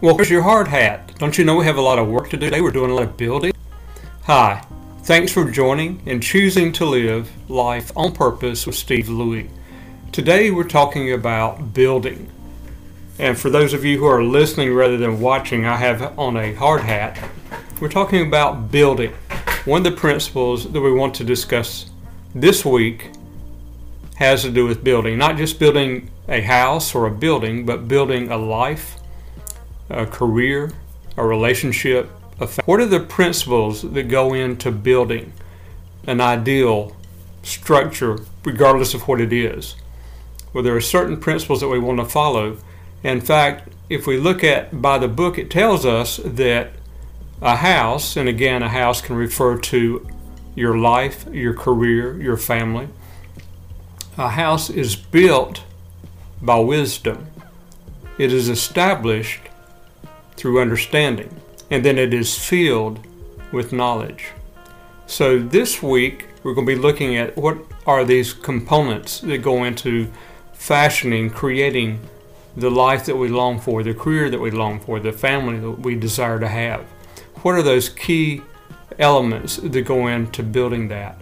Well, here's your hard hat. Don't you know we have a lot of work to do today? We're doing a lot of building. Hi, thanks for joining and choosing to live life on purpose with Steve Louie. Today we're talking about building. And for those of you who are listening rather than watching, I have on a hard hat. We're talking about building. One of the principles that we want to discuss this week has to do with building, not just building a house or a building, but building a life a career, a relationship. A fa- what are the principles that go into building an ideal structure, regardless of what it is? Well, there are certain principles that we want to follow. In fact, if we look at by the book, it tells us that a house, and again, a house can refer to your life, your career, your family. A house is built by wisdom. It is established through understanding, and then it is filled with knowledge. So this week we're going to be looking at what are these components that go into fashioning, creating the life that we long for, the career that we long for, the family that we desire to have. What are those key elements that go into building that?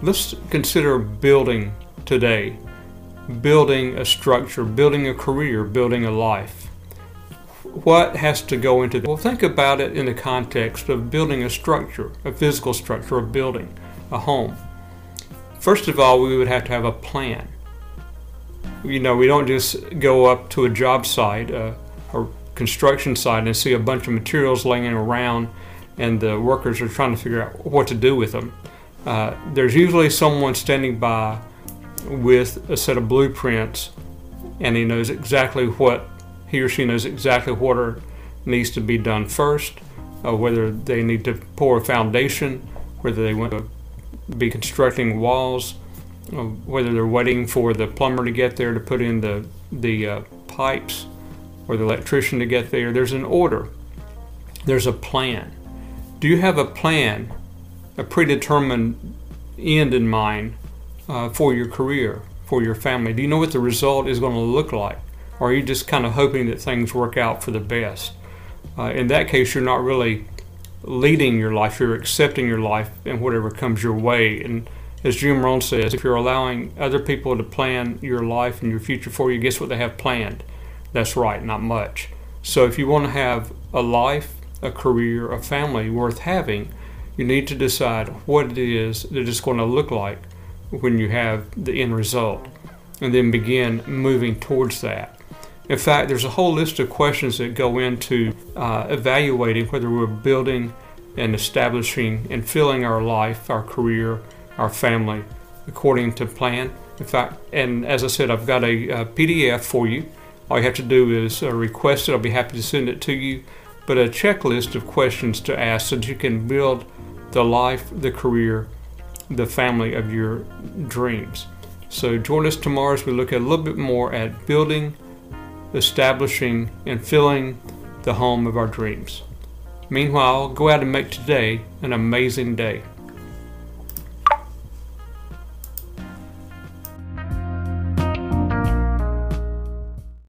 Let's consider building today, building a structure, building a career, building a life what has to go into that? Well, think about it in the context of building a structure, a physical structure, a building, a home. First of all, we would have to have a plan. You know, we don't just go up to a job site, a, a construction site, and see a bunch of materials laying around, and the workers are trying to figure out what to do with them. Uh, there's usually someone standing by with a set of blueprints, and he knows exactly what he or she knows exactly what needs to be done first, uh, whether they need to pour a foundation, whether they want to be constructing walls, uh, whether they're waiting for the plumber to get there to put in the the uh, pipes, or the electrician to get there. There's an order. There's a plan. Do you have a plan, a predetermined end in mind uh, for your career, for your family? Do you know what the result is going to look like? Or are you just kind of hoping that things work out for the best? Uh, in that case, you're not really leading your life, you're accepting your life and whatever comes your way. And as Jim Rohn says, if you're allowing other people to plan your life and your future for you, guess what they have planned? That's right, not much. So if you want to have a life, a career, a family worth having, you need to decide what it is that it's going to look like when you have the end result and then begin moving towards that. In fact, there's a whole list of questions that go into uh, evaluating whether we're building and establishing and filling our life, our career, our family according to plan. In fact, and as I said, I've got a, a PDF for you. All you have to do is uh, request it. I'll be happy to send it to you. But a checklist of questions to ask so that you can build the life, the career, the family of your dreams. So join us tomorrow as we look a little bit more at building establishing, and filling the home of our dreams. Meanwhile, go out and make today an amazing day.